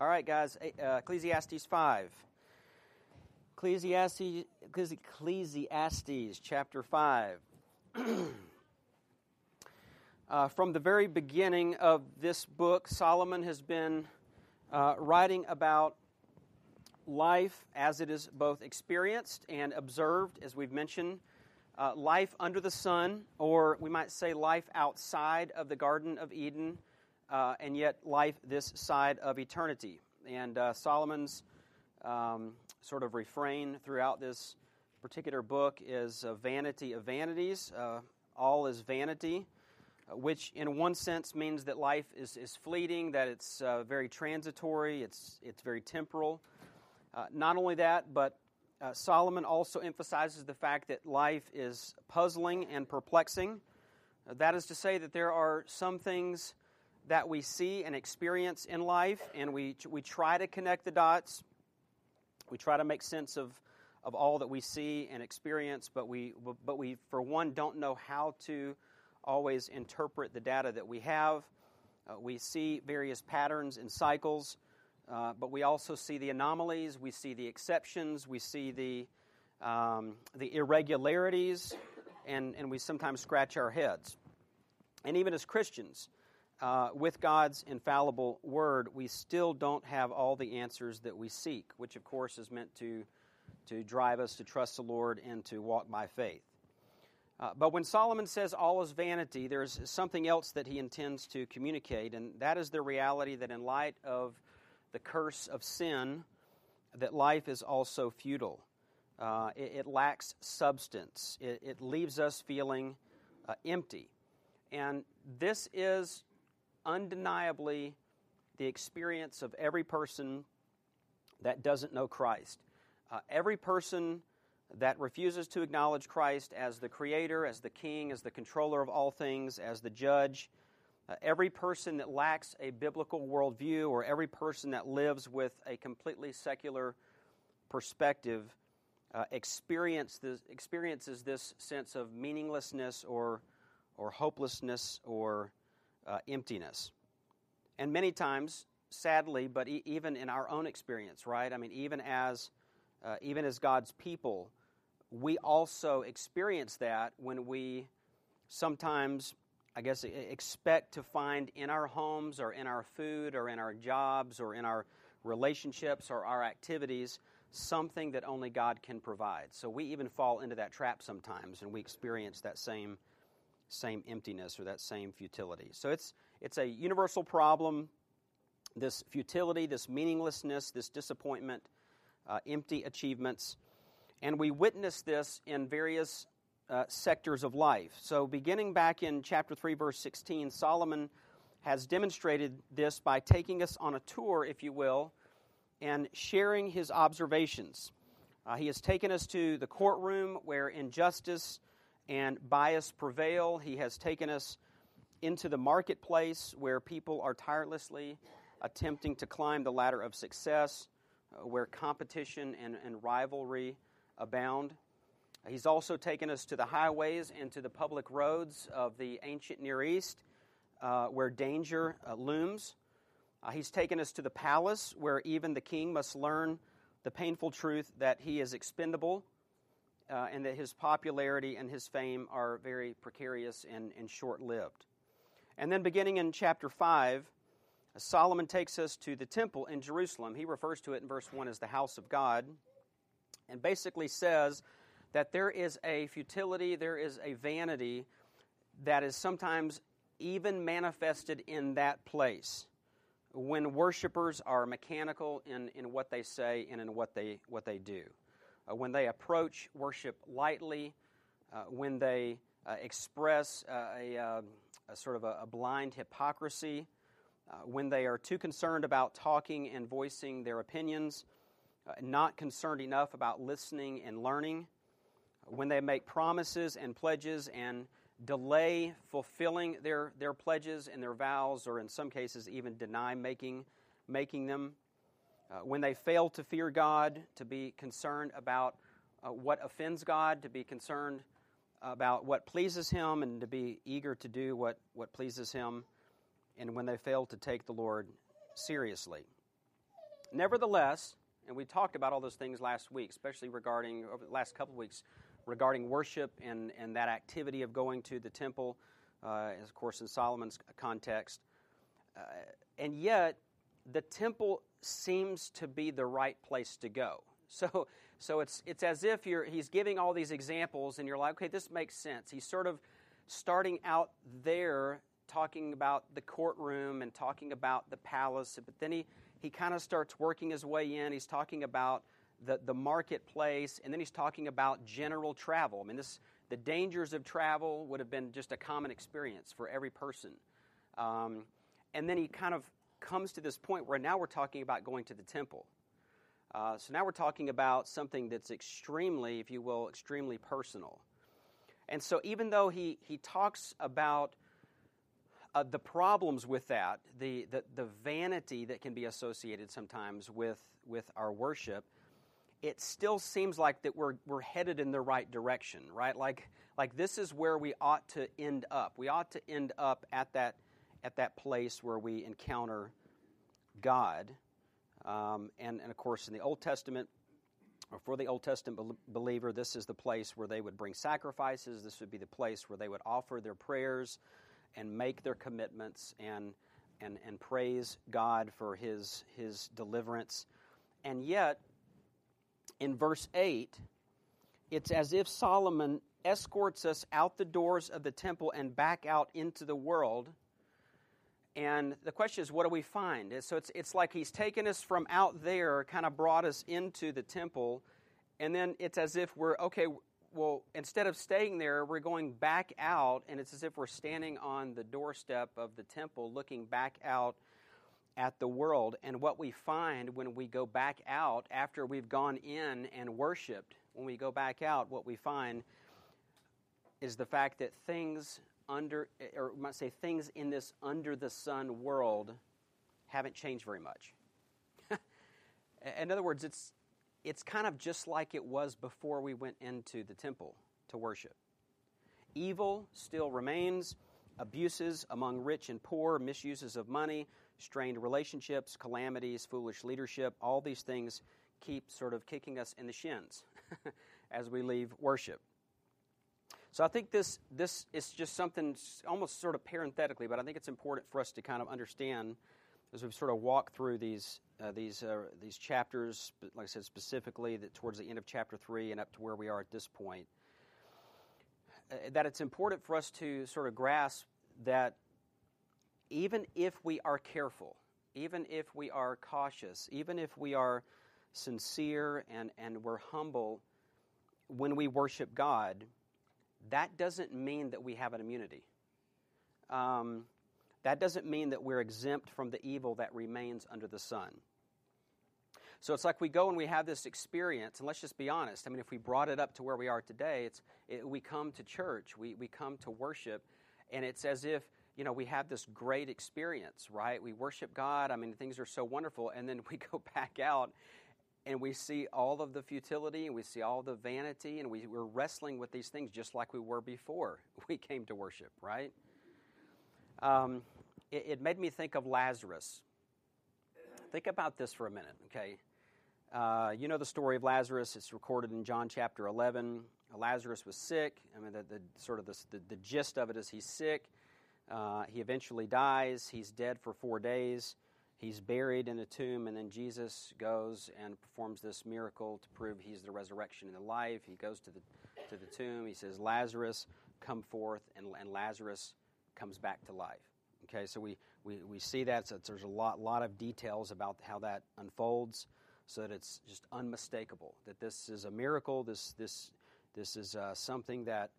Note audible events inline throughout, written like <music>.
All right, guys, uh, Ecclesiastes 5. Ecclesiastes, Ecclesiastes chapter 5. <clears throat> uh, from the very beginning of this book, Solomon has been uh, writing about life as it is both experienced and observed, as we've mentioned. Uh, life under the sun, or we might say life outside of the Garden of Eden, uh, and yet life this side of eternity. And uh, Solomon's um, sort of refrain throughout this particular book is vanity of vanities. Uh, all is vanity, uh, which in one sense means that life is, is fleeting, that it's uh, very transitory, it's, it's very temporal. not only that, but uh, Solomon also emphasizes the fact that life is puzzling and perplexing. Uh, that is to say, that there are some things that we see and experience in life, and we, we try to connect the dots. We try to make sense of, of all that we see and experience, but we, but we, for one, don't know how to always interpret the data that we have. Uh, we see various patterns and cycles, uh, but we also see the anomalies, we see the exceptions, we see the, um, the irregularities, and, and we sometimes scratch our heads. And even as Christians, uh, with God's infallible word, we still don't have all the answers that we seek, which of course is meant to, to drive us to trust the Lord and to walk by faith. Uh, but when Solomon says all is vanity, there's something else that he intends to communicate, and that is the reality that in light of the curse of sin, that life is also futile. Uh, it, it, lacks substance. It, it leaves us feeling uh, empty. And this is undeniably the experience of every person that doesn't know Christ. Uh, every person that refuses to acknowledge Christ as the creator, as the king, as the controller of all things, as the judge, uh, every person that lacks a biblical worldview or every person that lives with a completely secular perspective uh, experience this, experiences this sense of meaninglessness or, or hopelessness or uh, emptiness. And many times, sadly, but e- even in our own experience, right? I mean, even as, uh, even as God's people, we also experience that when we sometimes, I guess, expect to find in our homes or in our food or in our jobs or in our relationships or our activities something that only God can provide. So we even fall into that trap sometimes and we experience that same same emptiness or that same futility. So it's, it's a universal problem this futility, this meaninglessness, this disappointment, uh, empty achievements. And we witness this in various uh, sectors of life. So, beginning back in chapter 3, verse 16, Solomon has demonstrated this by taking us on a tour, if you will, and sharing his observations. Uh, he has taken us to the courtroom where injustice and bias prevail. He has taken us into the marketplace where people are tirelessly attempting to climb the ladder of success, uh, where competition and, and rivalry abound. He's also taken us to the highways and to the public roads of the ancient Near East, uh, where danger uh, looms. Uh, he's taken us to the palace, where even the king must learn the painful truth that he is expendable uh, and that his popularity and his fame are very precarious and, and short lived. And then beginning in chapter 5, Solomon takes us to the temple in Jerusalem. He refers to it in verse 1 as the house of God, and basically says that there is a futility, there is a vanity that is sometimes even manifested in that place when worshipers are mechanical in, in what they say and in what they, what they do uh, when they approach worship lightly, uh, when they uh, express uh, a, um, a, sort of a, a blind hypocrisy, uh, when they are too concerned about talking and voicing their opinions, not concerned enough about listening and learning, when they make promises and pledges and delay fulfilling their, their pledges and their vows, or in some cases, even deny making, making them uh, when they fail to fear God, to be concerned about uh, what offends God, to be concerned about what pleases Him, and to be eager to do what, what pleases Him, and when they fail to take the Lord seriously. Nevertheless, and we talked about all those things last week, especially regarding, over the last couple of weeks, regarding worship and, and that activity of going to the temple, uh, of course, in Solomon's context. Uh, and yet, the temple seems to be the right place to go. <laughs> So, so it's, it's as if you're, he's giving all these examples, and you're like, okay, this makes sense. He's sort of starting out there talking about the courtroom and talking about the palace, but then he, he kind of starts working his way in. He's talking about the, the marketplace, and then he's talking about general travel. I mean, this, the dangers of travel would have been just a common experience for every person. Um, and then he kind of comes to this point where now we're talking about going to the temple. Uh, so now we're talking about something that's extremely, if you will, extremely personal. And so even though he, he talks about uh, the problems with that, the, the, the vanity that can be associated sometimes with, with our worship, it still seems like that we're, we're headed in the right direction, right? Like, like this is where we ought to end up. We ought to end up at that, at that place where we encounter God. Um, and, and of course, in the Old Testament, or for the Old Testament believer, this is the place where they would bring sacrifices. This would be the place where they would offer their prayers and make their commitments and, and, and praise God for his, his deliverance. And yet, in verse 8, it's as if Solomon escorts us out the doors of the temple and back out into the world. And the question is, what do we find? So it's, it's like he's taken us from out there, kind of brought us into the temple, and then it's as if we're, okay, well, instead of staying there, we're going back out, and it's as if we're standing on the doorstep of the temple looking back out at the world. And what we find when we go back out after we've gone in and worshiped, when we go back out, what we find is the fact that things under, or might say things in this under the sun world haven't changed very much. <laughs> in other words, it's, it's kind of just like it was before we went into the temple to worship. Evil still remains, abuses among rich and poor, misuses of money, strained relationships, calamities, foolish leadership, all these things keep sort of kicking us in the shins <laughs> as we leave worship. So I think this this is just something almost sort of parenthetically, but I think it's important for us to kind of understand as we sort of walk through these uh, these uh, these chapters, like I said, specifically that towards the end of chapter three and up to where we are at this point, uh, that it's important for us to sort of grasp that even if we are careful, even if we are cautious, even if we are sincere and, and we're humble when we worship God, that doesn't mean that we have an immunity. Um, that doesn't mean that we're exempt from the evil that remains under the sun. So it's like we go and we have this experience, and let's just be honest. I mean, if we brought it up to where we are today, it's it, we come to church, we, we come to worship, and it's as if you know we have this great experience, right? We worship God. I mean, things are so wonderful, and then <laughs> we go back out and we see all of the futility and we see all the vanity, and we, we're wrestling with these things just like we were before <laughs> we came to worship, right? Um, it, it made me think of Lazarus. Think about this for a minute, okay? Uh, you know the story of Lazarus. It's recorded in John chapter 11. Lazarus was sick. I mean, the, the sort of the, the, the, gist of it is he's sick. Uh, he eventually dies. He's dead for four days. He's buried in a tomb, and then Jesus goes and performs this miracle to prove he's the resurrection and the life. He goes to the, to the tomb. He says, Lazarus, come forth, and, and Lazarus comes back to life. Okay, so we, we, we see that. So there's a lot, lot of details about how that unfolds so that it's just unmistakable that this is a miracle. This, this, this is uh, something that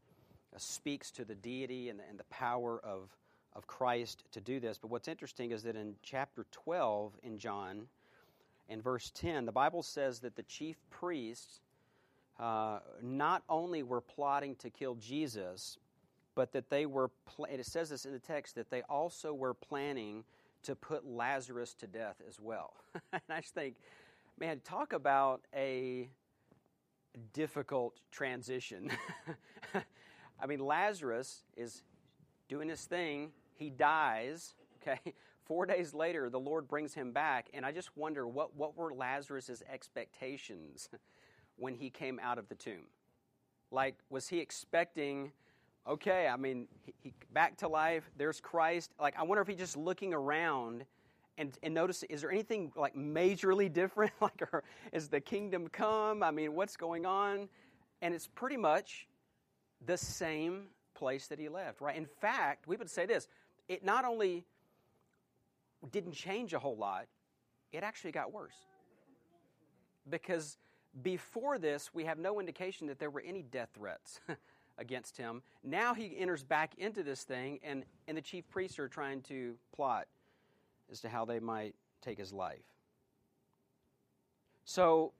uh, speaks to the deity and the, and the power of, of Christ to do this. But what's interesting is that in chapter 12 in John, in verse 10, the Bible says that the chief priests uh, not only were plotting to kill Jesus, but that they were, pl- it says this in the text, that they also were planning to put Lazarus to death as well. <laughs> and I just think, man, talk about a difficult transition. <laughs> I mean, Lazarus is doing his thing, he dies, okay? <laughs> four days later, the Lord brings him back, and I just wonder what, what were Lazarus' expectations <laughs> when he came out of the tomb? Like, was he expecting, okay, I mean, he, he, back to life, there's Christ? Like, I wonder if he's just looking around and, and notice, is there anything like majorly <laughs> different? like, or is the kingdom come? I mean, what's going on? And it's pretty much the same place that he left, right? In fact, we would say this it not only didn't change a whole lot, it actually got worse. Because before this, we have no indication that there were any death threats <laughs> against him. Now he enters back into this thing, and, and the chief priests are trying to plot as to how they might take his life. So,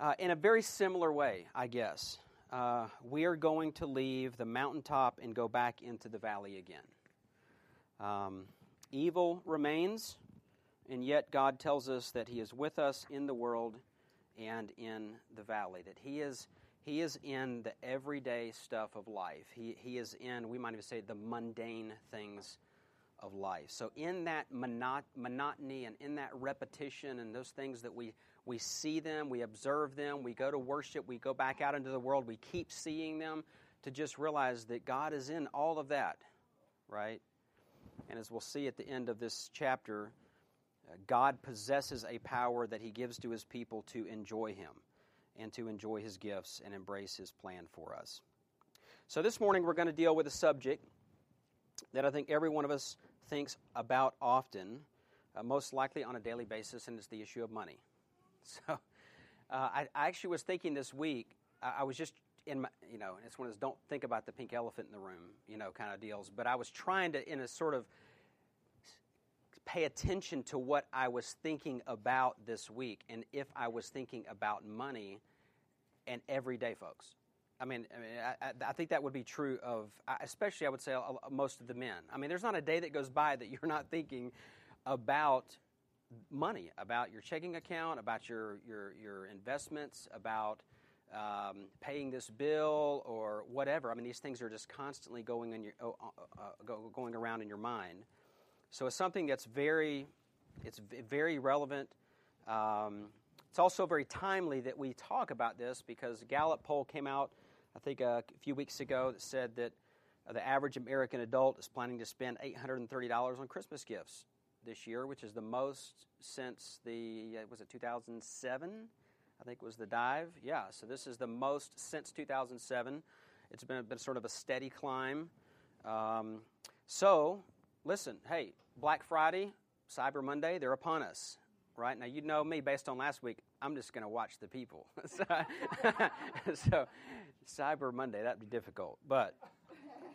uh, in a very similar way, I guess, uh, we are going to leave the mountaintop and go back into the valley again. Um, evil remains, and yet God tells us that He is with us in the world and in the valley, that He is. He is in the everyday stuff of life. He, he is in, we might even say, the mundane things of life. So, in that monot- monotony and in that repetition and those things that we, we see them, we observe them, we go to worship, we go back out into the world, we keep seeing them, to just realize that God is in all of that, right? And as we'll see at the end of this chapter, uh, God possesses a power that He gives to His people to enjoy Him and to enjoy His gifts and embrace His plan for us. So, this morning we're going to deal with a subject that I think every one of us thinks about often, uh, most likely on a daily basis, and it's the issue of money. <laughs> So, uh, I, I, actually was thinking this week, I, I was just in my, you know, it's one of those don't think about the pink elephant in the room, you know, kind of deals. But I was trying to, in a sort of, pay attention to what I was thinking about this week and if I was thinking about money and everyday folks. I mean, I, mean I, I, think that would be true of, especially I would say, most of the men. I mean, there's not a day that goes by that you're not thinking about money, about your checking account, about your your your investments, about um, paying this bill or whatever. I mean, these things are just constantly going in your oh, uh, uh, going around in your mind. So it's something that's very it's very relevant. Um, it's also very timely that we talk about this because a Gallup poll came out, I think, a few weeks ago that said that the average American adult is planning to spend $830 on Christmas gifts this year, which is the most since the was it 2007? I think was the dive. Yeah, so this is the most since 2007. It's been, been sort of a steady climb. Um, so, listen, hey, Black Friday, Cyber Monday, they're upon us, right? Now, you know me based on last week, I'm just going to watch the people. <laughs> so, <laughs> so, Cyber Monday, that'd be difficult. But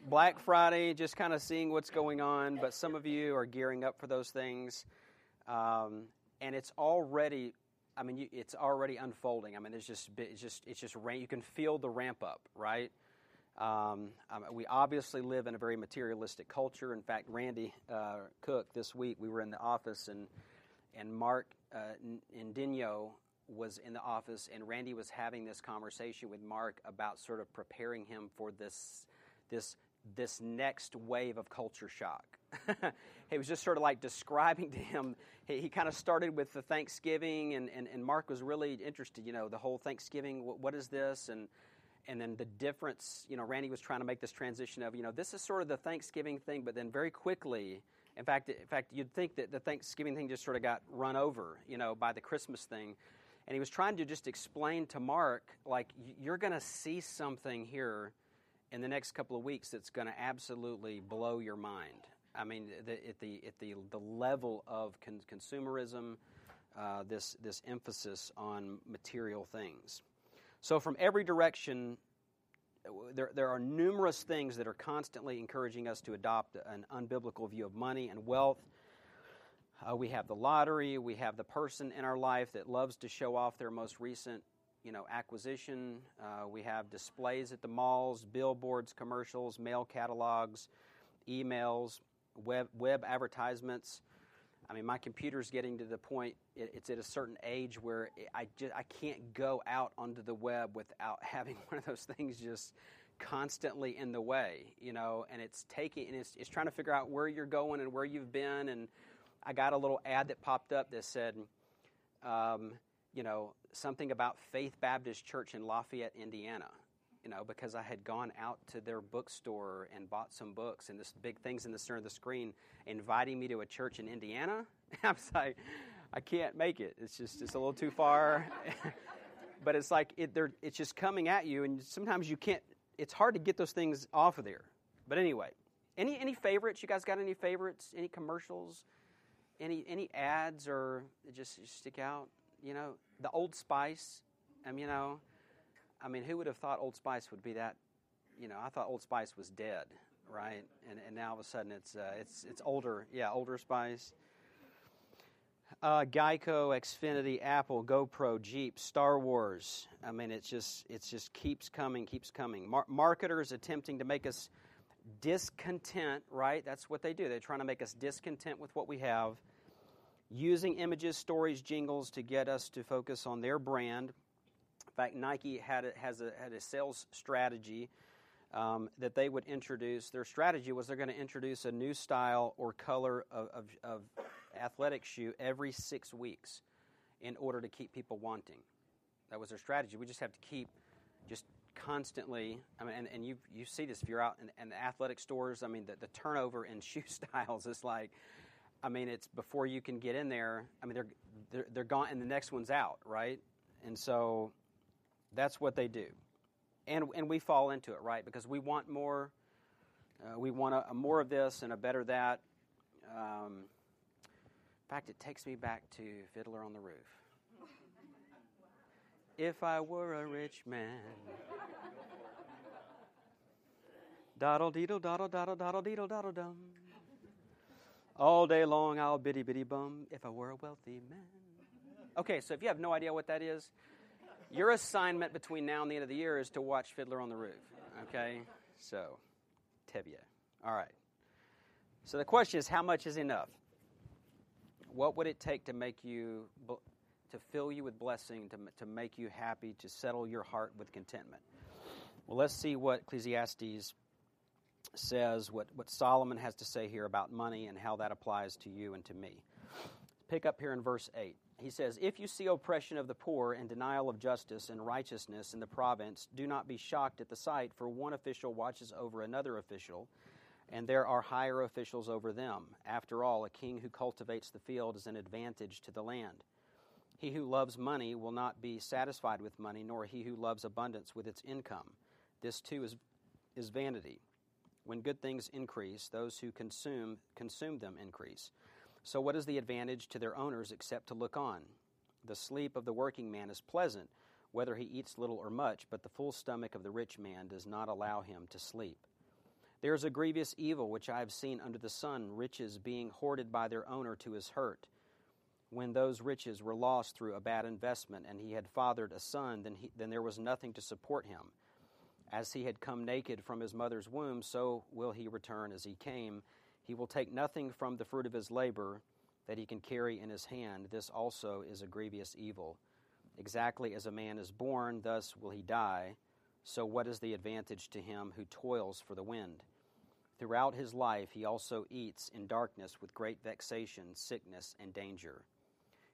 Black Friday, just kind of seeing what's going on, but some of you are gearing up for those things. Um, and it's already I mean, you, it's already unfolding. I mean, it's just, it's just, it's just, you can feel the ramp up, right? Um, um, we obviously live in a very materialistic culture. In fact, Randy uh, Cook this week, we were in the office, and and Mark uh, was in the office, and Randy was having this conversation with Mark about sort of preparing him for this this this next wave of culture shock. <laughs> he was just sort of like describing to him. He, he kind of started with the Thanksgiving, and, and, and Mark was really interested. You know, the whole Thanksgiving. what, what is this? And and then the difference. You know, Randy was trying to make this transition of you know this is sort of the Thanksgiving thing, but then very quickly. In fact, in fact, you'd think that the Thanksgiving thing just sort of got run over, you know, by the Christmas thing. And he was trying to just explain to Mark, like, you're going to see something here in the next couple of weeks that's going to absolutely blow your mind. I mean, the, at the at the the level of con- consumerism, uh, this this emphasis on material things. So, from every direction, there there are numerous things that are constantly encouraging us to adopt an unbiblical view of money and wealth. Uh, we have the lottery. We have the person in our life that loves to show off their most recent, you know, acquisition. Uh, we have displays at the malls, billboards, commercials, mail catalogs, emails web, web advertisements. I mean, my computer's getting to the point, it's at a certain age where I, just, I can't go out onto the web without <laughs> having one of those things just constantly in the way, you know, and it's taking and it's, it's trying to figure out where you're going and where you've been. And I got a little ad that popped up that said, um, you know, something about Faith Baptist Church in Lafayette, Indiana. You know, because I had gone out to their bookstore and bought some books, and this big things in the center of the screen inviting me to a church in Indiana. <laughs> I was like, I can't make it. It's just it's a little too far. <laughs> but it's like it, it's just coming at you, and sometimes you can't. It's hard to get those things off of there. But anyway, any any favorites? You guys got any favorites? Any commercials? Any any ads or just stick out? You know, the Old Spice. Mean, you know, I mean, who would have thought Old Spice would be that? You know, I thought Old Spice was dead, right? And and now all of a sudden it's uh, it's it's older. Yeah, older Spice uh, Geico, Xfinity, Apple, GoPro, Jeep, Star Wars. I mean, it's just it's just keeps coming, keeps coming. Mar- marketers attempting to make us discontent, right? That's what they do. They're trying to make us discontent with what we have, using images, stories, jingles to get us to focus on their brand. In fact, Nike had a, has a, had a sales strategy um, that they would introduce. Their strategy was they're going to introduce a new style or color of, of, of athletic shoe every six weeks in order to keep people wanting. That was their strategy. We just have to keep just constantly. I mean, and, and you you see this if you're out in, in athletic stores. I mean, the, the turnover in <laughs> shoe styles is like, I mean, it's before you can get in there. I mean, they're they're, they're gone, and the next one's out, right? And so that's what they do, and and we fall into it, right? Because we want more. Uh, we want a, a, more of this and a better that. Um, fact, it takes me back to Fiddler on the Roof. if I were a rich man. Doddle deedle doddle doddle doddle deedle doddle dum. All day long I'll biddy biddy bum if I were a wealthy man. Okay, so if you have no idea what that is, your assignment between now and the end of the year is to watch Fiddler on the Roof. Okay? So, Tevye. All right. So the question is how much is enough? What would it take to make you, to fill you with blessing, to, to make you happy, to settle your heart with contentment? Well, let's see what Ecclesiastes says, what, what Solomon has to say here about money and how that applies to you and to me. Pick up here in verse 8. He says, If you see oppression of the poor and denial of justice and righteousness in the province, do not be shocked at the sight, for one official watches over another official and there are higher officials over them. After all, a king who cultivates the field is an advantage to the land. He who loves money will not be satisfied with money, nor he who loves abundance with its income. This too is, is vanity. When good things increase, those who consume consume them increase. So what is the advantage to their owners except to look on? The sleep of the working man is pleasant, whether he eats little or much, but the full stomach of the rich man does not allow him to sleep. There is a grievous evil which I have seen under the sun, riches being hoarded by their owner to his hurt. When those riches were lost through a bad investment, and he had fathered a son, then, he, then there was nothing to support him. As he had come naked from his mother's womb, so will he return as he came. He will take nothing from the fruit of his labor that he can carry in his hand. This also is a grievous evil. Exactly as a man is born, thus will he die. So, what is the advantage to him who toils for the wind? Throughout his life, he also eats in darkness with great vexation, sickness, and danger.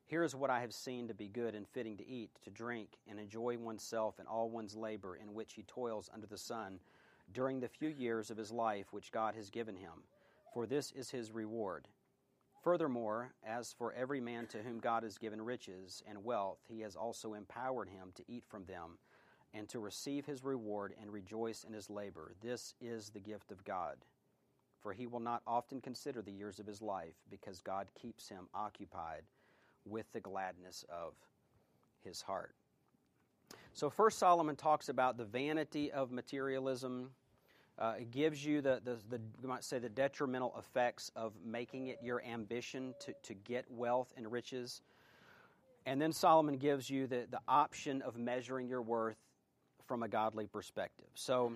Here is what I have seen to be good and fitting to eat, to drink, and enjoy oneself and all one's labor in which he toils under the sun during the few years of his life which God has given him, for this is his reward. Furthermore, as for every man to whom God has given riches and wealth, he has also empowered him to eat from them and to receive his reward and rejoice in his labor. This is the gift of God for he will not often consider the years of his life, because God keeps him occupied with the gladness of his heart. So, first, Solomon talks about the vanity of materialism. Uh, it gives you the, the, the, you might say, the detrimental effects of making it your ambition to, to get wealth and riches. And then Solomon gives you the, the option of measuring your worth from a godly perspective. So,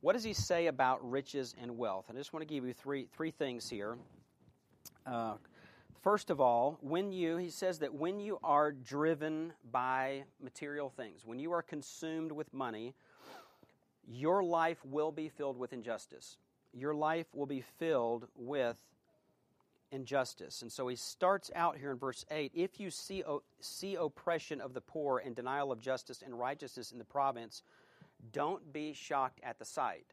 what does he say about riches and wealth? And I just want to give you three, three things here. Uh, first of all, when you, he says that when you are driven by material things, when you are consumed with money, your life will be filled with injustice. Your life will be filled with injustice. And so he starts out here in verse 8 if you see, see oppression of the poor and denial of justice and righteousness in the province, don't be shocked at the sight.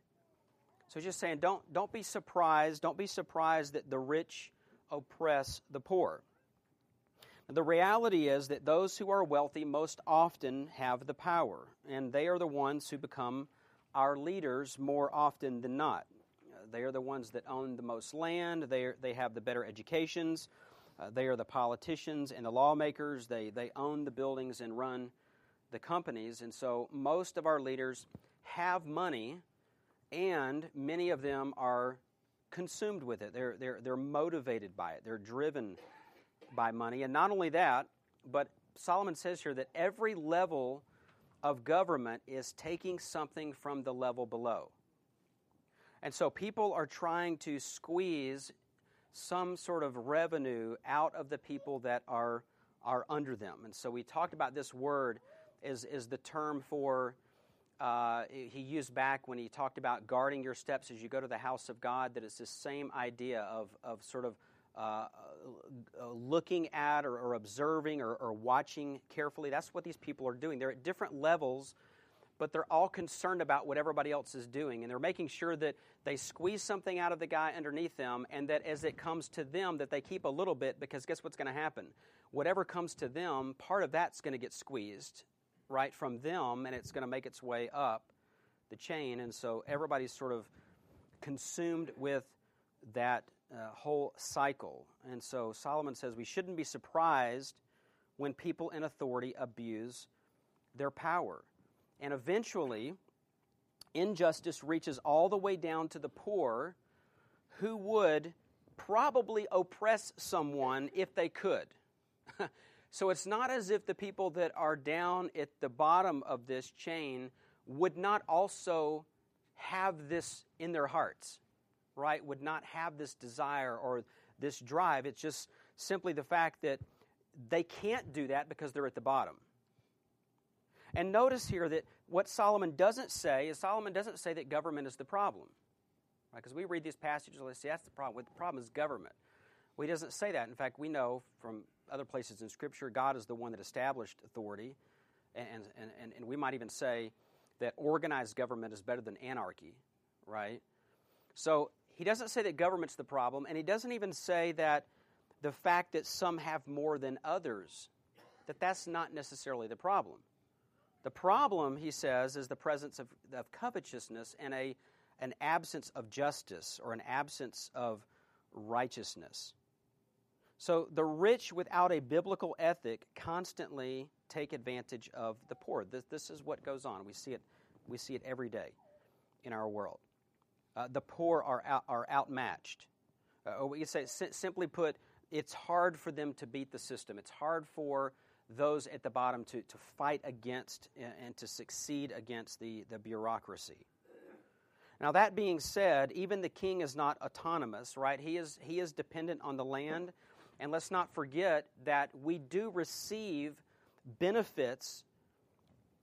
So he's just saying, don't, don't be surprised. Don't be surprised that the rich oppress the poor. The reality is that those who are wealthy most often have the power, and they are the ones who become our leaders more often than not. They are the ones that own the most land, they, are, they have the better educations, uh, they are the politicians and the lawmakers, they, they own the buildings and run the companies. And so most of our leaders have money, and many of them are consumed with it. They're, they're, they're motivated by it, they're driven by money. And not only that, but Solomon says here that every level of government is taking something from the level below. And so people are trying to squeeze some sort of revenue out of the people that are, are under them. And so we talked about this word is, is the term for, uh, he used back when he talked about guarding your steps as you go to the house of God, that it's the same idea of, of sort of uh, uh, looking at or, or observing or, or, watching carefully. That's what these people are doing. They're at different levels, but they're all concerned about what everybody else is doing. And they're making sure that they squeeze something out of the guy underneath them and that as it comes to them, that they keep a little bit because guess what's going to happen? Whatever comes to them, part of that's going to get squeezed right from them and it's going to make its way up the chain. And so everybody's sort of consumed with that uh, whole cycle. And so Solomon says we shouldn't be surprised when people in authority abuse their power. And eventually, injustice reaches all the way down to the poor who would probably oppress someone if they could. <laughs> so it's not as if the people that are down at the bottom of this chain would not also have this in their hearts right, would not have this desire or this drive. It's just simply the fact that they can't do that because they're at the bottom. And notice here that what Solomon doesn't say is Solomon doesn't say that government is the problem. Because right? we read these passages and say that's the problem. The problem is government. Well, he doesn't say that. In fact, we know from other places in Scripture, God is the one that established authority. And, and, and, and we might even say that organized government is better than anarchy, right? So he doesn't say that government's the problem, and he doesn't even say that the fact that some have more than others, that that's not necessarily the problem. The problem, he says, is the presence of, of covetousness and a, an absence of justice or an absence of righteousness. So the rich without a biblical ethic constantly take advantage of the poor. This, this is what goes on. We see it, we see it every day in our world. Uh, the poor are, out, are outmatched. Uh, or we can say, simply put, it's hard for them to beat the system. It's hard for those at the bottom to, to fight against and, to succeed against the, the bureaucracy. Now, that being said, even the king is not autonomous, right? He is, he is dependent on the land. And let's not forget that we do receive benefits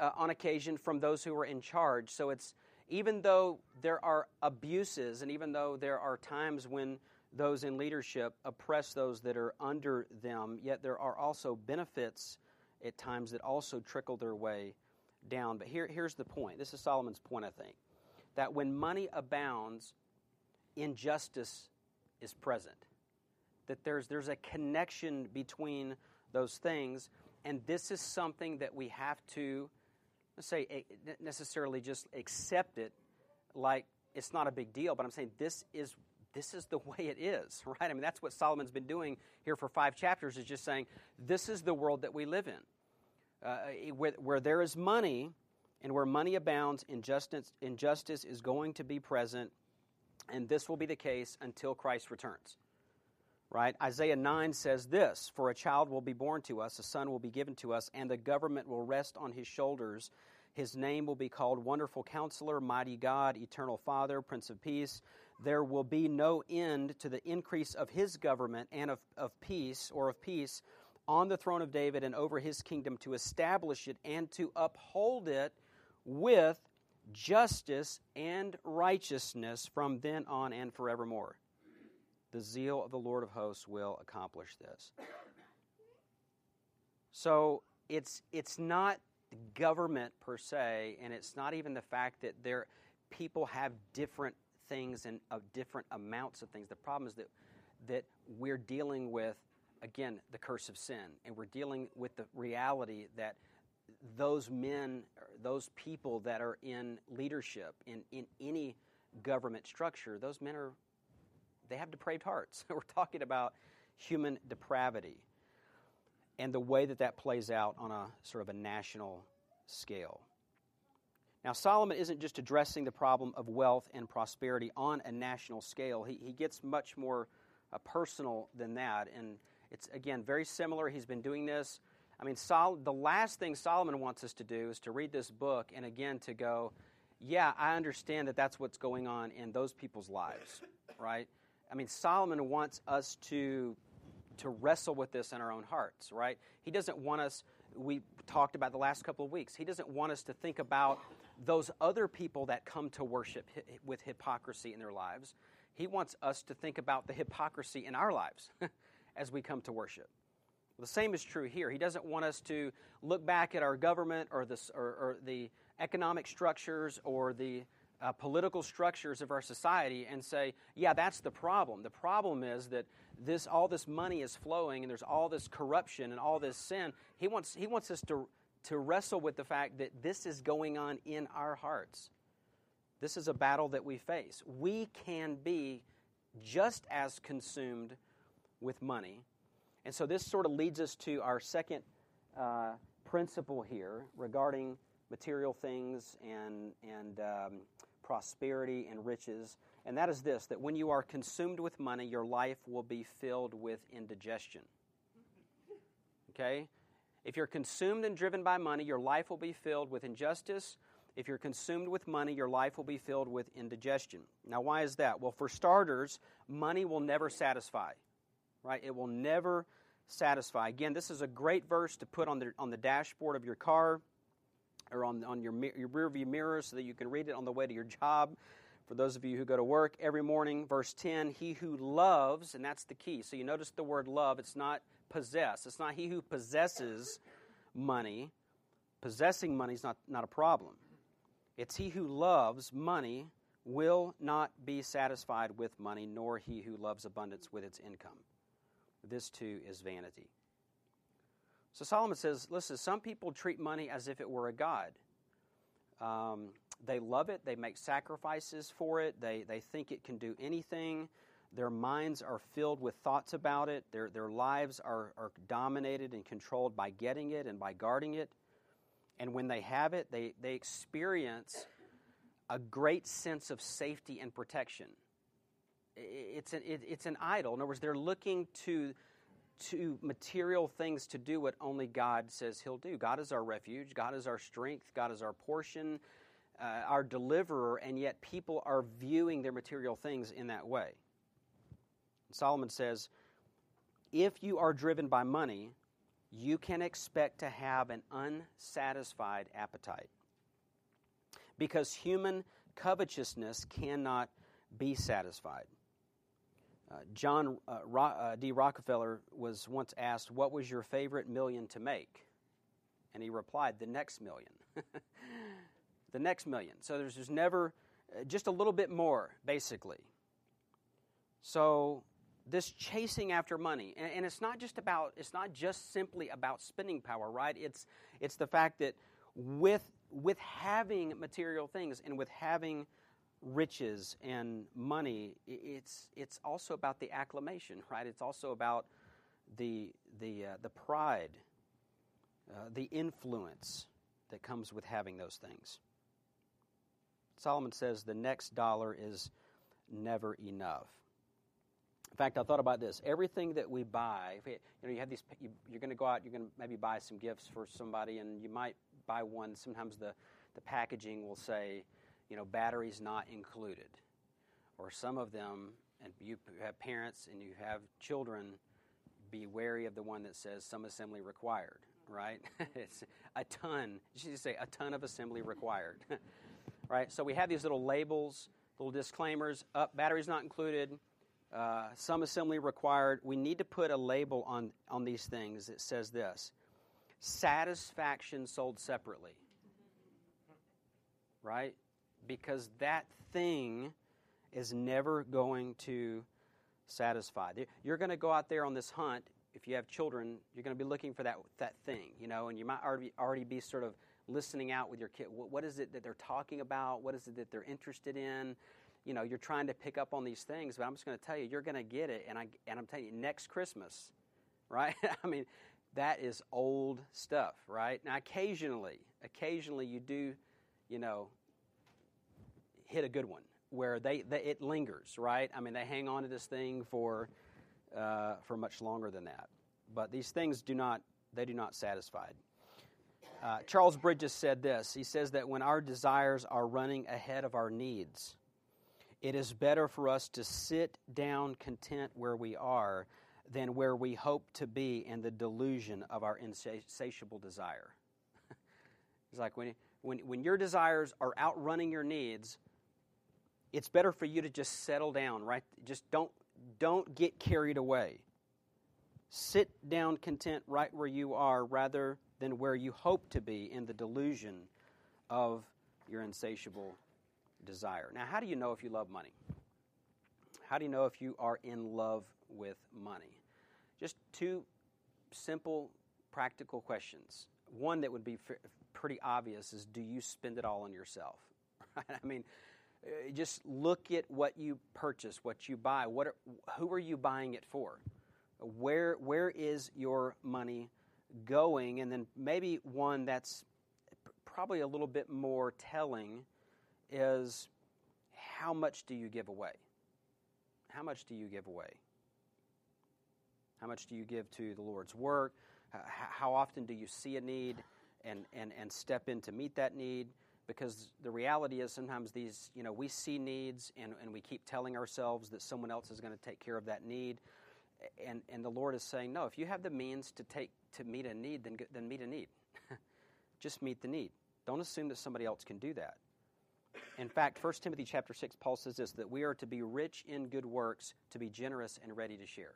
uh, on occasion from those who are in charge. So it's, even though there are abuses and even though there are times when those in leadership oppress those that are under them, yet there are also benefits at times that also trickle their way down. But here, here's the point this is Solomon's point, I think that when money abounds, injustice is present. That there's, there's a connection between those things, and this is something that we have to say eh, necessarily just accept it like it's not a big deal, but I'm saying this is this is the <laughs> way it is, right? I mean, that's what Solomon's been doing here for five chapters is just saying this is the world that we live in, uh, where, where there is money and where money abounds, injustice injustice is going to be present, and this will be the case until Christ returns right? Isaiah 9 says this For a child will be born to us, a son will be given to us, and the government will rest on his shoulders. His name will be called Wonderful Counselor, Mighty God, Eternal Father, Prince of Peace. There will be no end to the increase of his government and of, of peace or of peace on the throne of David and over his kingdom to establish it and to uphold it with justice and righteousness from then on and forevermore. The zeal of the Lord of hosts will accomplish this. So it's, it's not government per se, and it's not even the fact that there, people have different things and of different amounts of things. The problem is that, that we're dealing with, again, the curse of sin, and we're dealing with the reality that those men, those people that are in leadership in, in any government structure, those men are, they have depraved hearts. <laughs> We're talking about human depravity and the way that that plays out on a sort of a national scale. Now, Solomon isn't just addressing the problem of wealth and prosperity on a national scale, he, he gets much more uh, personal than that. And it's, again, very similar. He's been doing this I mean, Sol- the last thing Solomon wants us to do is to read this book and again to go, yeah, I understand that that's what's going on in those people's lives, right? I mean, Solomon wants us to to wrestle with this in our own hearts, right? He doesn't want us we talked about the last couple of weeks. He doesn't want us to think about those other people that come to worship with hypocrisy in their lives. He wants us to think about the hypocrisy in our lives <laughs> as we come to worship. The same is true here. He doesn't want us to look back at our government or, this, or, or the economic structures or the uh, political structures of our society and say, yeah, that's the problem. The problem is that this, all this money is flowing and there's all this corruption and all this sin. He wants, he wants us to, to wrestle with the fact that this is going on in our hearts. This is a battle that we face. We can be just as consumed with money and so this sort of leads us to our second uh, principle here regarding material things and, and um, prosperity and riches. And that is this that when you are consumed with money, your life will be filled with indigestion. Okay? If you're consumed and driven by money, your life will be filled with injustice. If you're consumed with money, your life will be filled with indigestion. Now, why is that? Well, for starters, money will never satisfy right? It will never satisfy. Again, this is a great verse to put on the, on the dashboard of your car or on, on your, your rear view mirror so that you can read it on the way to your job. For those of you who go to work every morning, verse 10, he who loves, and that's the key. So you notice the word love, it's not possess. It's not he who possesses money. Possessing money is not, not a problem. It's he who loves money will not be satisfied with money, nor he who loves abundance with its income. This too is vanity. So Solomon says, listen, some people treat money as if it were a god. Um, they love it, they make sacrifices for it, they, they think it can do anything. Their minds are filled with thoughts about it. Their, their lives are, are dominated and controlled by getting it and by guarding it. And when they have it, they, they experience a great sense of safety and protection it's an, it, it's an idol. In other words, they're looking to, to material things to do what only God says He'll do. God is our refuge, God is our strength, God is our portion, uh, our deliverer, and yet people are viewing their material things in that way. Solomon says, if you are driven by money, you can expect to have an unsatisfied appetite. Because human covetousness cannot be satisfied. Uh, John uh, Ro- uh, D. Rockefeller was once asked, What was your favorite million to make? And he replied, The next million. <laughs> the next million. So there's, there's never, uh, just a little bit more, basically. So this chasing after money, and, and it's not just about, it's not just simply about spending power, right? It's, it's the fact that with, with having material things and with having riches and money, it's, it's also about the acclamation, right? It's also about the, the, uh, the pride, uh, the influence that comes with having those things. Solomon says the next dollar is never enough. In fact, I thought about this. Everything that we buy, you know, you have these. You, are going to go out. You're going to maybe buy some gifts for somebody, and you might buy one. Sometimes the the packaging will say, you know, batteries not included. Or some of them, and you have parents and you have children, be wary of the one that says some assembly required, right? <laughs> it's a ton, you should say a ton of assembly required. <laughs> right? So we have these little labels, little disclaimers. Up, batteries not included. Uh, some assembly required. We need to put a label on on these things that says this: satisfaction sold separately. Right? Because that thing is never going to satisfy. You're going to go out there on this hunt. If you have children, you're going to be looking for that that thing, you know, and you might already already be sort of listening out with your kid. What, is it that they're talking about? What is it that they're interested in? You know, you're trying to pick up on these things, but I'm just going to tell you, you're going to get it. And I and I'm telling you, next Christmas, <laughs> right? I mean, that is old stuff, right? Now, occasionally, occasionally you do, you know, hit a good one where they, they it lingers, right? I mean, they hang on to this thing for uh, for much longer than that. But these things do not they do not satisfy. Uh, Charles Bridges said this. He says that when our desires are running ahead of our needs, it is better for us to sit down content where we are than where we hope to be in the delusion of our insatiable desire. <laughs> it's like when, when, when your desires are outrunning your needs, it's better for you to just settle down, right? Just don't, don't get carried away. Sit down content right where you are rather than where you hope to be in the delusion of your insatiable desire. Now, how do you know if you love money? How do you know if you are in love with money? Just two simple, practical questions. One that would be pretty obvious is do you spend it all on yourself? <laughs> I mean, Uh, just look at what you purchase, what you buy. What are, who are you buying it for? Where where is your money going? And then maybe one that's probably a little bit more telling is how much do you give away? How much do you give away? How much do you give to the Lord's work? How often do you see a need and, and, and step in to meet that need? Because the reality is sometimes these, you know, we see needs and, and we keep telling ourselves that someone else is going to take care of that need. And, and the Lord is saying, no, if you have the means to, take, to meet a need, then, then meet a need. <laughs> Just meet the need. Don't assume that somebody else can do that. In fact, 1 Timothy chapter 6, Paul says this that we are to be rich in good works, to be generous and ready to share.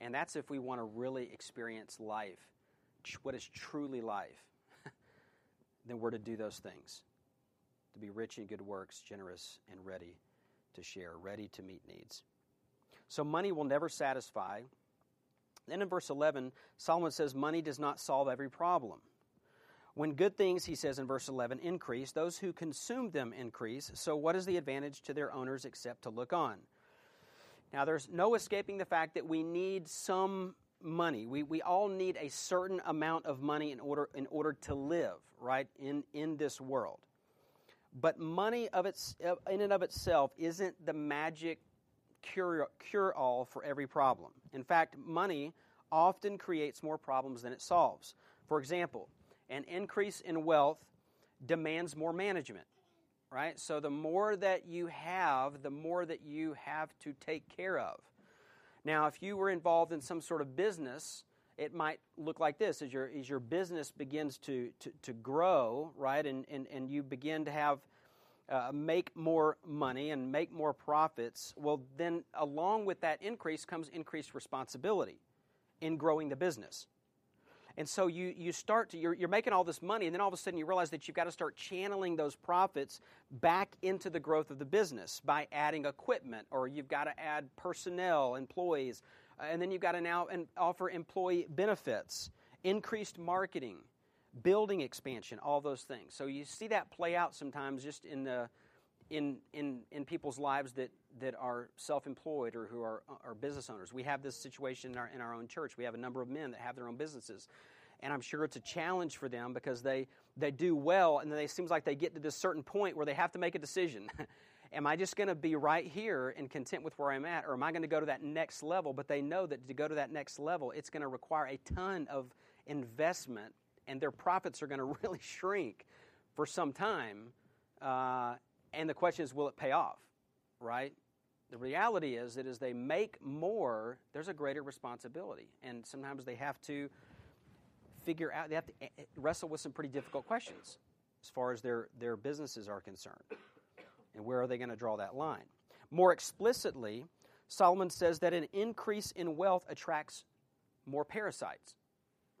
And that's if we want to really experience life, what is truly life, then we're to do those things. To be rich in good works, generous and ready to share, ready to meet needs. So money will never satisfy. Then in verse 11, Solomon says money does not solve every problem. When good things, he says in verse 11, increase, those who consume them increase. So, what is the advantage to their owners except to look on? Now, there's no escaping the fact that we need some money. We, we all need a certain amount of money in order, in order to live, right, in, in this world. But money of its, in and of itself isn't the magic cure, cure all for every problem. In fact, money often creates more problems than it solves. For example, an increase in wealth demands more management, right? So the more that you have, the more that you have to take care of. Now, if you were involved in some sort of business, it might look like this as your, as your business begins to, to, to grow, right? And, and, and you begin to have uh, make more money and make more profits, well, then along with that increase comes increased responsibility in growing the business. And so you, you start to, you're, you're making all this money, and then all of a sudden you realize that you've got to start channeling those profits back into the growth of the business by adding equipment, or you've got to add personnel, employees, and then you've got to now offer employee benefits, increased marketing, building expansion, all those things. So you see that play out sometimes just in the in, in, in people's lives that, that are self employed or who are, are business owners. We have this situation in our, in our own church. We have a number of men that have their own businesses. And I'm sure it's a challenge for them because they, they do well and then it seems like they get to this certain point where they have to make a decision. <laughs> am I just going to be right here and content with where I'm at, or am I going to go to that next level? But they know that to go to that next level, it's going to require a ton of investment, and their profits are going <laughs> to really shrink for some time. Uh, and the question is, will it pay off? Right? The reality is that as they make more, there's a greater responsibility. And sometimes they have to figure out, they have to wrestle with some pretty difficult questions. as far as their, their businesses are concerned. And where are they going to draw that line? More explicitly, Solomon says that an increase in wealth attracts more parasites.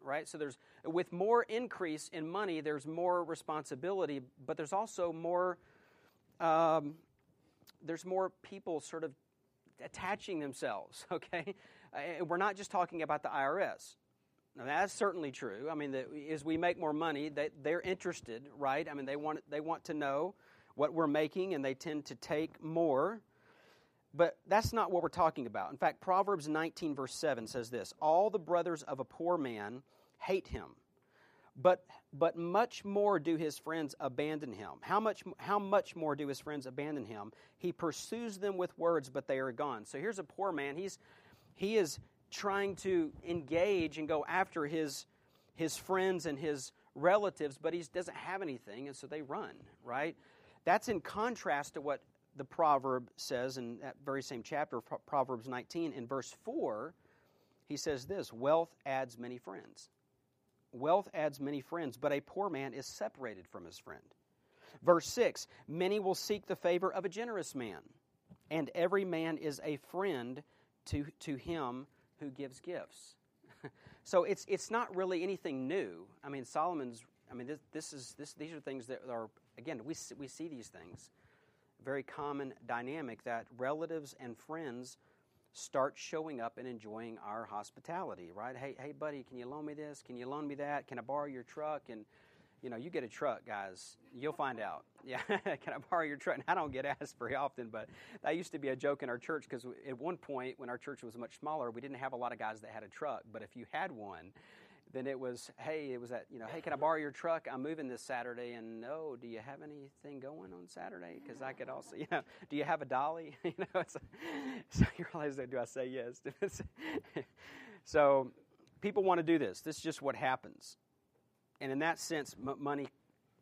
Right? So there's with more increase in money, there's more responsibility, but there's also more um, there's more people sort of attaching themselves, <laughs> okay? Uh, we're not just talking about the IRS. Now, that's certainly true. I mean, the, as we make more money, they, they're interested, right? I mean, they want, they want to know what we're making, and they tend to take more. But that's not what we're talking about. In fact, Proverbs 19, verse 7 says this All the brothers of a poor man hate him, but, but much more do his friends abandon him. How much, how much more do his friends abandon him? He pursues them with words, but they are gone. So here's a poor man. He's, he is trying to engage and go after his, his friends and his relatives, but he doesn't have anything, and so they run, right? That's in contrast to what the proverb says in that very same chapter, Proverbs 19, in verse 4. He says this Wealth adds many friends. Wealth adds many friends, but a poor man is separated from his friend. Verse 6 Many will seek the favor of a generous man, and every man is a friend to, to him who gives gifts. <laughs> so it's, it's not really anything new. I mean, Solomon's, I mean, this, this is, this, these are things that are, again, we, we see these things. Very common dynamic that relatives and friends start showing up and enjoying our hospitality, right? Hey, hey, buddy, can you loan me this? Can you loan me that? Can I borrow your truck? And you know, you get a truck, guys, you'll find out. <laughs> Yeah, can I borrow your truck? And I don't get asked very often, but that used to be a joke in our church because at one point, when our church was much smaller, we didn't have a lot of guys that had a truck. But if you had one, then it was, hey, it was that, you know, hey, can I borrow your truck? I'm moving this Saturday, and no, do you have anything going on Saturday? Because I could also, <laughs> you know, do you have a dolly? <laughs> you know, so you realize, that, do I say yes? so people want to do this. This is just what happens. And in that sense, m- money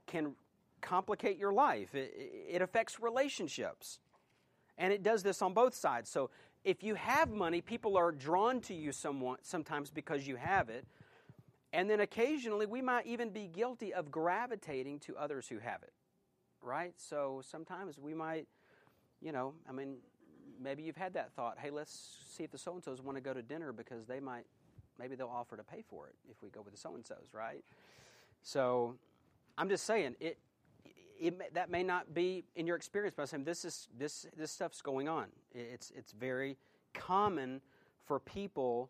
can complicate your life, it, it affects relationships. And it does this on both sides. So if you have money, people are drawn to you somewhat, sometimes because you have it. And then occasionally we might even be guilty of gravitating to others who have it. Right? So sometimes we might, you know, I mean, maybe you've had that thought hey, let's see if the so and so's want to go to dinner because they might, maybe they'll offer to pay for it if we go with the so and so's, right? So I'm just saying it, it, that may not be in your experience, but I'm saying this is this this stuff's going on. It's it's very common for people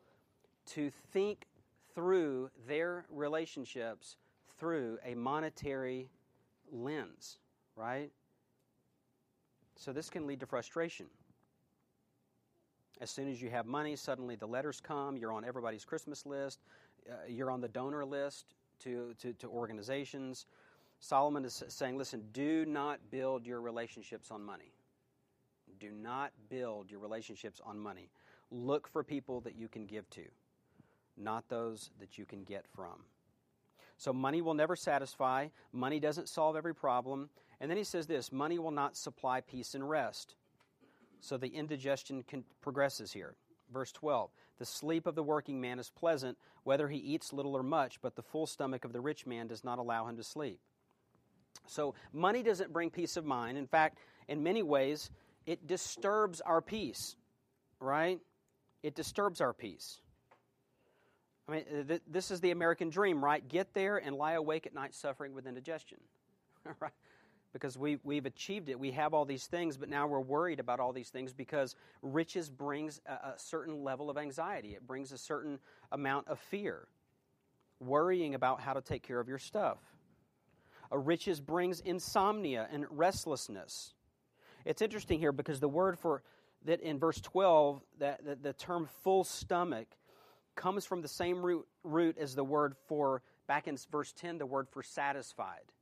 to think through their relationships through a monetary lens, right? So this can lead to frustration. As soon as you have money, suddenly the letters come. You're on everybody's Christmas list. Uh, you're on the donor list to, to, to organizations. Solomon is saying, listen, do not build your relationships on money. Do not build your relationships on money. Look for people that you can give to, not those that you can get from. So, money will never satisfy. Money doesn't solve every problem. And then he says this money will not supply peace and rest. So, the indigestion progresses here. Verse 12 The sleep of the working man is pleasant, whether he eats little or much, but the full stomach of the rich man does not allow him to sleep. So, money doesn't bring peace of mind. In fact, in many ways, it disturbs our peace, right? It disturbs our peace. I mean, th- this is the American dream, right? Get there and lie awake at night suffering with indigestion, <laughs> right? Because we, we've achieved it. We have all these things, but now we're worried about all these things because riches brings a, a certain level of anxiety. It brings a certain amount of fear, worrying about how to take care of your stuff. A riches brings insomnia and restlessness. It's interesting here because the word for that in verse 12, that, that the term full stomach comes from the same root, root as the word for, back in verse 10, the word for satisfied.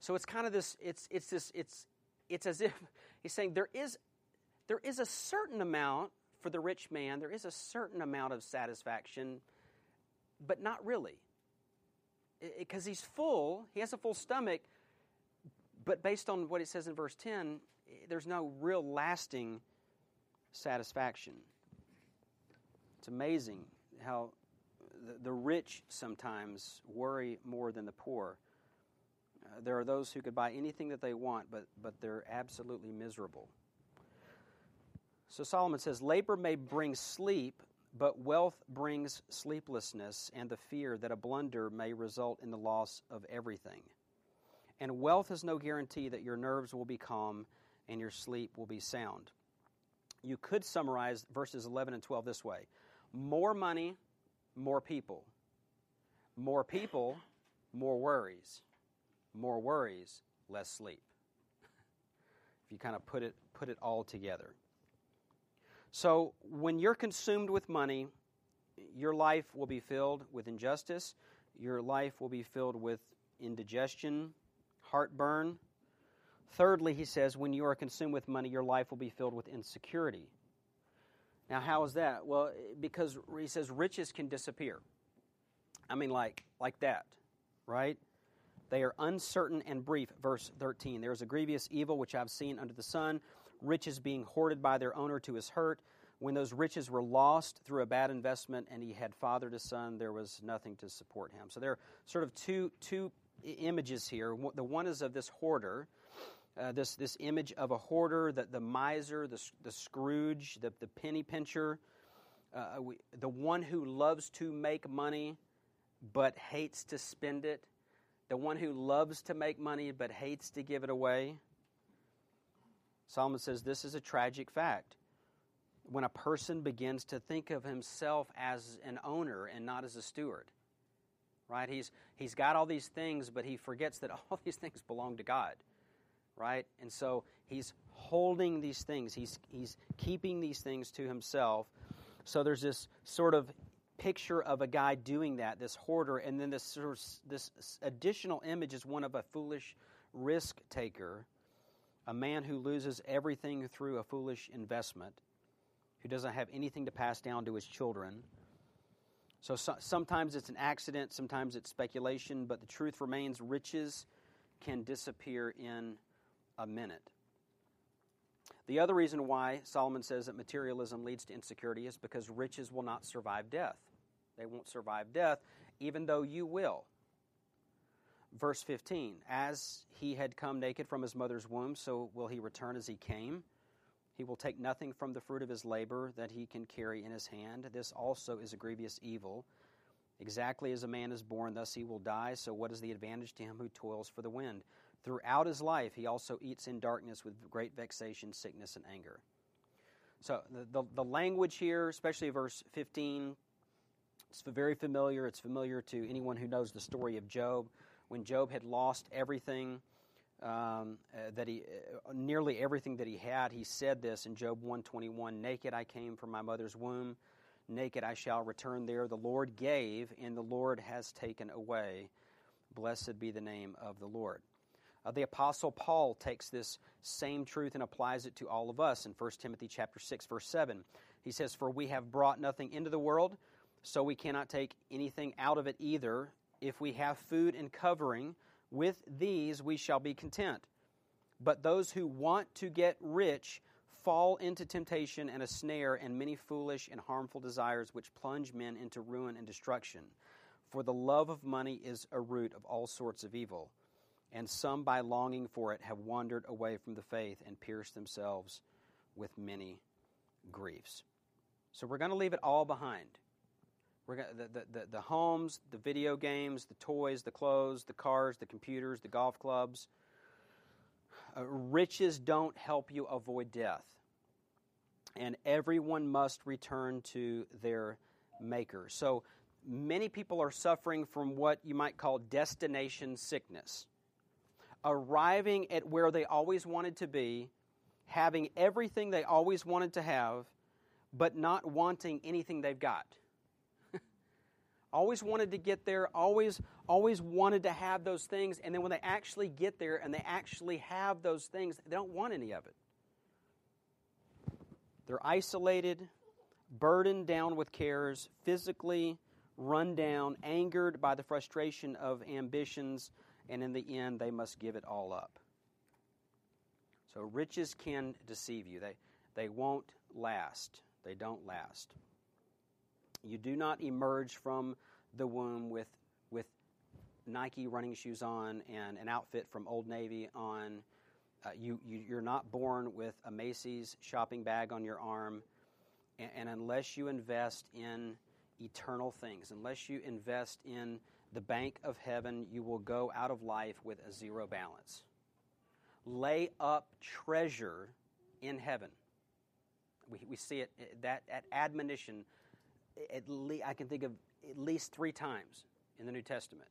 So it's kind of this, it's, it's this, it's, it's as if <laughs> he's saying there is, there is a certain amount for the rich man, there is a certain amount of satisfaction, but not really. Because he's full, he has a full stomach, but based on what it says in verse 10, there's no real lasting satisfaction. It's amazing how the, the rich sometimes worry more than the poor there are those who could buy anything that they want, but, but they're absolutely miserable. So Solomon says, Labor may bring sleep, but wealth brings sleeplessness and the fear that a blunder may result in the loss of everything. And wealth is no guarantee that your nerves will be calm and your sleep will be sound. You could summarize verses 11 and 12 this way more money, more people. More people, more worries. More worries, less sleep. if you kind of put it, put it all together. So, when you're consumed with money, your life will be filled with injustice, your life will be filled with indigestion, heartburn. Thirdly, he says, when you are consumed with money, your life will be filled with insecurity. Now, how is that? Well, because he says riches can disappear. I mean, like, like that, right? They are uncertain and brief. Verse 13 There is a grievous evil which I've seen under the sun riches being hoarded by their owner to his hurt. When those riches were lost through a bad investment and he had fathered a son, there was nothing to support him. So there are sort of two, two images here. The one is of this hoarder, uh, this, this image of a hoarder, the, the miser, the, the Scrooge, the, the penny pincher, uh, we, the one who loves to make money but hates to spend it, the one who loves to make money but hates to give it away. Solomon says this is a tragic fact. When a person begins to think of himself as an owner and not as a steward, right? He's, he's got all these things, but he forgets that <laughs> all these things belong to God, right? And so he's holding these things, he's, he's keeping these things to himself. So there's this sort of picture of a guy doing that, this hoarder, and then this, sort of, this additional image is one of a foolish risk taker a man who loses everything through a foolish investment, who doesn't have anything to pass down to his children. So, so, sometimes it's an accident, sometimes it's speculation, but the truth remains riches can disappear in a minute. The other reason why Solomon says that materialism leads to insecurity is because riches will not survive death. They won't survive death, even though you will. Verse 15 As he had come naked from his mother's womb, so will he return as he came. He will take nothing from the fruit of his labor that he can carry in his hand. This also is a grievous evil. Exactly as a man is born, thus he will die. So, what is the advantage to him who toils for the wind? Throughout his life, he also eats in darkness with great vexation, sickness, and anger. So, the, the, the language here, especially verse 15, it's very familiar. It's familiar to anyone who knows the story of Job. When Job had lost everything um, uh, that he uh, nearly everything that he had he said this in Job 121 naked I came from my mother's womb. Naked I shall return there. The Lord gave and the Lord has taken away. Blessed be the name of the Lord. Uh, the apostle Paul takes this same truth and applies it to all of us in 1 Timothy chapter 6 verse 7 he says for we have brought nothing into the world so we cannot take anything out of it either if we have food and covering, with these we shall be content. But those who want to get rich fall into temptation and a snare and many foolish and harmful desires which plunge men into ruin and destruction. For the love of money is a root of all sorts of evil, and some by longing for it have wandered away from the faith and pierced themselves with many griefs. So we're going to leave it all behind. We're gonna, the, the, the, the homes, the video games, the toys, the clothes, the cars, the computers, the golf clubs. Uh, riches don't help you avoid death. And everyone must return to their maker. So many people are suffering from what you might call destination sickness. Arriving at where they always wanted to be, having everything they always wanted to have, but not wanting anything they've got always wanted to get there, always, always wanted to have those things, and then when they actually get there and they actually have those things, they don't want any of it. They're isolated, burdened down with cares, physically run down, angered by the frustration of ambitions, and in the end, they must give it all up. So, riches can deceive you. They, they won't last. They don't last. You do not emerge from the womb with, with Nike running shoes on and an outfit from Old Navy on. Uh, you, you, you're not born with a Macy's shopping bag on your arm. And, and unless you invest in eternal things, unless you invest in the bank of heaven, you will go out of life with a zero balance. Lay up treasure in heaven. We, we see it, that, that admonition, at le- I can think of at least three times in the New Testament.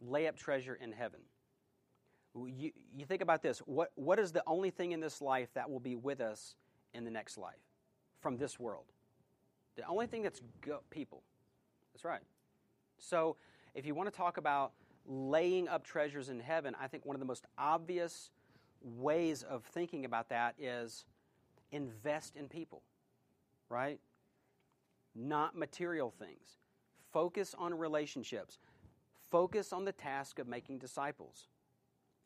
Lay up treasure in heaven. You, you think about this what, what is the only thing in this life that will be with us in the next life from this world? The only thing that's go- people. That's right. So, if you want to talk about laying up treasures in heaven, I think one of the most obvious ways of thinking about that is invest in people, right? Not material things. Focus on relationships. Focus on the task of making disciples.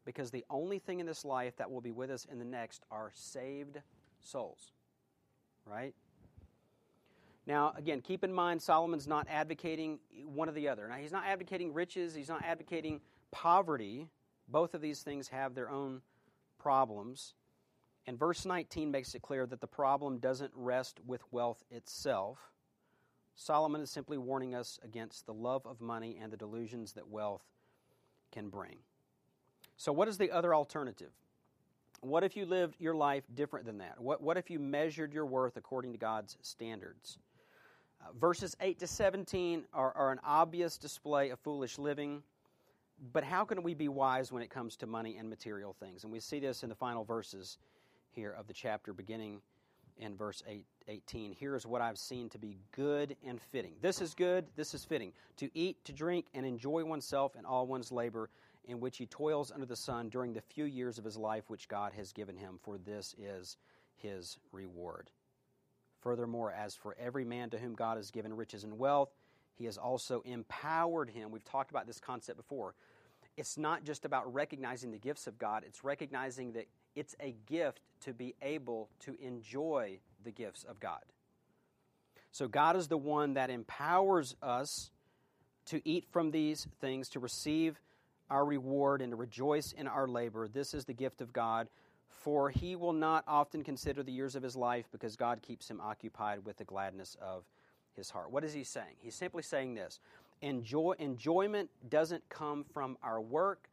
Because the only thing in this life that will be with us in the next are saved souls, right? Now, again, keep in mind Solomon's not advocating one or the other. Now, he's not advocating riches, he's not advocating poverty. Both of these things have their own problems. And verse 19 makes it clear that the problem doesn't rest with wealth itself. Solomon is simply warning us against the love of money and the delusions that wealth can bring. So, what is the other alternative? What if you lived your life different than that? What, what if you measured your worth according to God's standards? Uh, verses 8 to 17 are, are an obvious display of foolish living, but how can we be wise when it comes to money and material things? And we see this in the final verses here of the chapter, beginning in verse 8, 18. Here is what I've seen to be good and fitting. This is good, this is fitting. To eat, to drink, and enjoy oneself and all one's labor, in which he toils under the sun during the few years of his life which God has given him, for this is his reward. Furthermore, as for every man to whom God has given riches and wealth, he has also empowered him. We've talked about this concept before. It's not just about recognizing the gifts of God, it's recognizing that it's a gift to be able to enjoy the gifts of God. So, God is the one that empowers us to eat from these things, to receive our reward, and to rejoice in our labor. This is the gift of God for he will not often consider the years of his life because God keeps him occupied with the gladness of his heart. What is he saying? He's simply saying this Enjoy, enjoyment doesn't come from our work,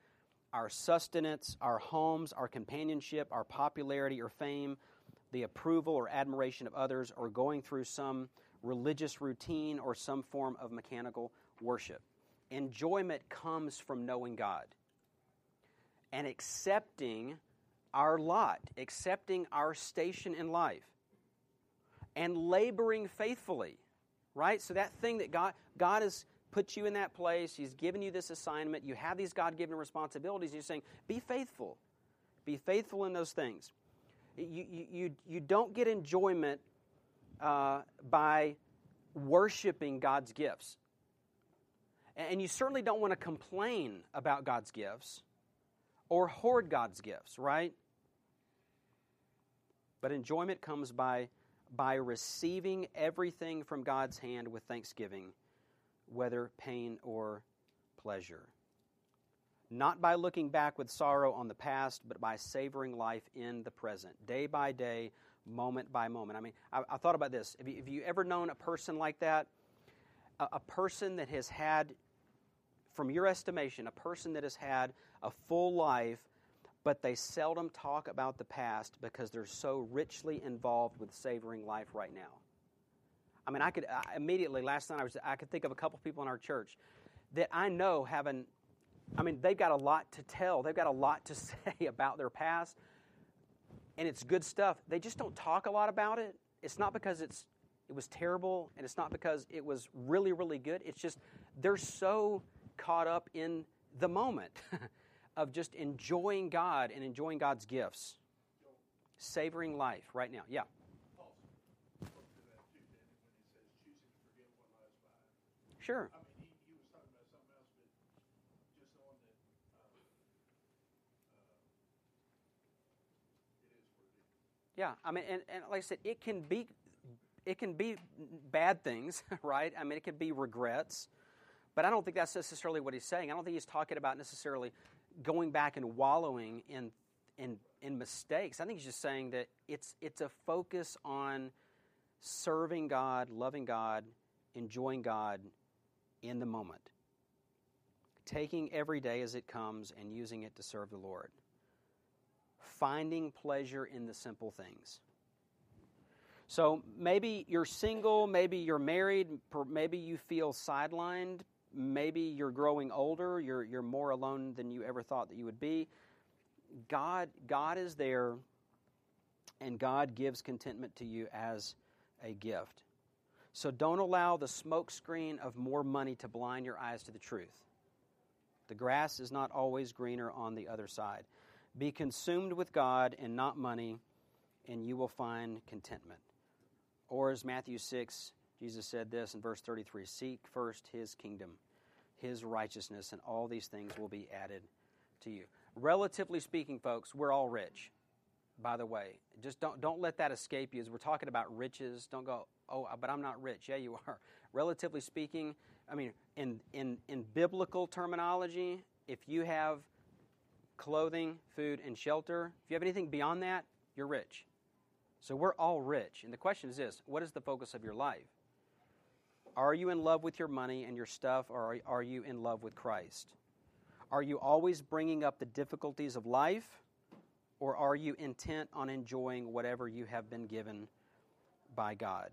our sustenance, our homes, our companionship, our popularity or fame, the approval or admiration of others, or going through some religious routine or some form of mechanical worship. Enjoyment comes from knowing God and accepting our lot, accepting our station in life, and laboring faithfully, right? So that thing that God God has put you in that place, He's given you this assignment, you have these God given responsibilities, and you're saying, be faithful. Be faithful in those things. You, you, you, don't get enjoyment uh, by worshiping God's gifts. And you certainly don't want to complain about God's gifts or hoard God's gifts, right? But enjoyment comes by, by receiving everything from God's hand with thanksgiving, whether pain or pleasure. Not by looking back with sorrow on the past, but by savoring life in the present, day by day, moment by moment. I mean, I, I thought about this. Have you, have you, ever known a person like that? A, a person that has had, from your estimation, a person that has had a full life but they seldom talk about the past because they're so richly involved with savoring life right now. I mean, I could I, immediately last night I was I could think of a couple people in our church that I know haven't. I mean, they've got a lot to tell. They've got a lot to <laughs> say about their past, and it's good stuff. They just don't talk a lot about it. It's not because it's it was terrible, and it's not because it was really really good. It's just they're so caught up in the moment. <laughs> of just enjoying God and enjoying God's gifts. Savoring life right now. Yeah. Sure. I mean, he, he, was talking about something else, but just on that, uh, uh, it is what it is. Yeah, I mean, and, and like I said, it can be, it can be bad things, <laughs> right? I mean, it can be regrets, But I don't think that's necessarily what he's saying. I don't think he's talking about necessarily going back and wallowing in, in, in mistakes. I think he's just saying that it's, it's a focus on serving God, loving God, enjoying God in the moment. Taking every day as it comes and using it to serve the Lord. Finding pleasure in the simple things. So maybe you're single, maybe you're married, maybe you feel sidelined, maybe you're growing older, you're, you're more alone than you ever thought that you would be. God, God is there, and God gives contentment to you as a gift. So don't allow the smokescreen of more money to blind your eyes to the truth. The grass is not always greener on the other side. Be consumed with God and not money, and you will find contentment. Or as Matthew 6, Jesus said this in verse 33 Seek first his kingdom, his righteousness, and all these things will be added to you. Relatively speaking, folks, we're all rich by the way. Just don't, don't let that escape you. As we're talking about riches, don't go, oh, but I'm not rich. Yeah, you are. <laughs> Relatively speaking, I mean, in, in, in biblical terminology, if you have clothing, food, and shelter, if you have anything beyond that, you're rich. So we're all rich. And the question is this what is the focus of your life? Are you in love with your money and your stuff, or are you in love with Christ? Are you always bringing up the difficulties of life? Or are you intent on enjoying whatever you have been given by God?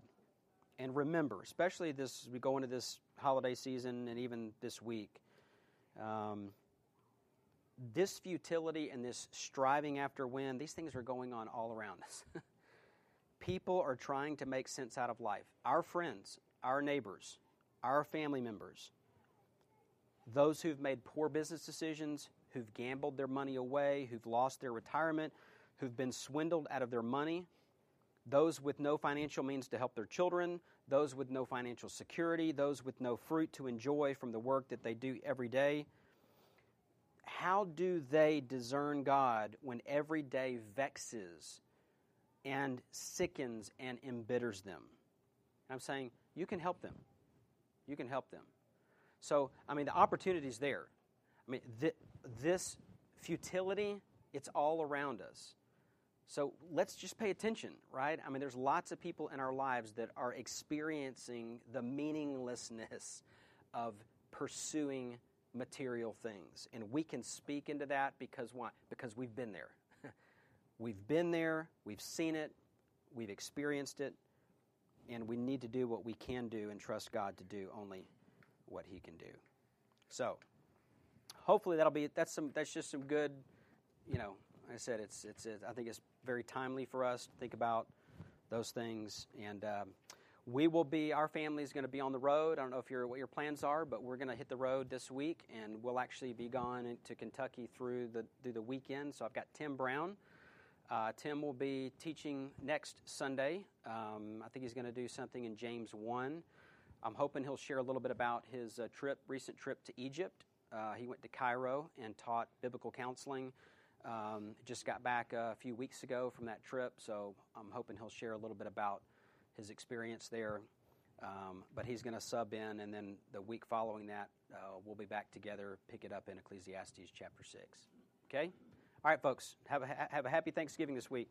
And remember, especially this, we go into this holiday season and even this week, um, this futility and this striving after win, these things are going on all around us. <laughs> People are trying to make sense out of life. Our friends, our neighbors, our family members, those who've made poor business decisions, who've gambled their money away, who've lost their retirement, who've been swindled out of their money, those with no financial means to help their children, those with no financial security, those with no fruit to enjoy from the work that they do every day. How do they discern God when every day vexes and sickens and embitters them? I'm saying you can help them. You can help them. So, I mean, the opportunity is there. I mean, th- this futility, it's all around us. So let's just pay attention, right? I mean, there's lots of people in our lives that are experiencing the meaninglessness of pursuing material things. And we can speak into that because why? Because we've been there. <laughs> we've been there, we've seen it, we've experienced it, and we need to do what we can do and trust God to do only what He can do. So, hopefully that'll be that's some that's just some good, you know. I said it's it's it, I think it's very timely for us to think about those things. And. Um, we will be our family is going to be on the road. I don't know if you're what your plans are but we're going to hit the road this week and we'll actually be gone to kentucky through the through the weekend. So i've got tim brown. Uh, tim will be teaching next sunday. Um, i think he's going to do something in james 1 i'm hoping he'll share a little bit about his uh, trip recent trip to egypt uh, he went to Cairo and taught biblical counseling. Um, just got back a few weeks ago from that trip, so I'm hoping he'll share a little bit about his experience there. Um, but he's going to sub in, and then the week following that, uh, we'll be back together, pick it up in Ecclesiastes chapter 6. Okay? All right, folks, have a, have a happy Thanksgiving this week.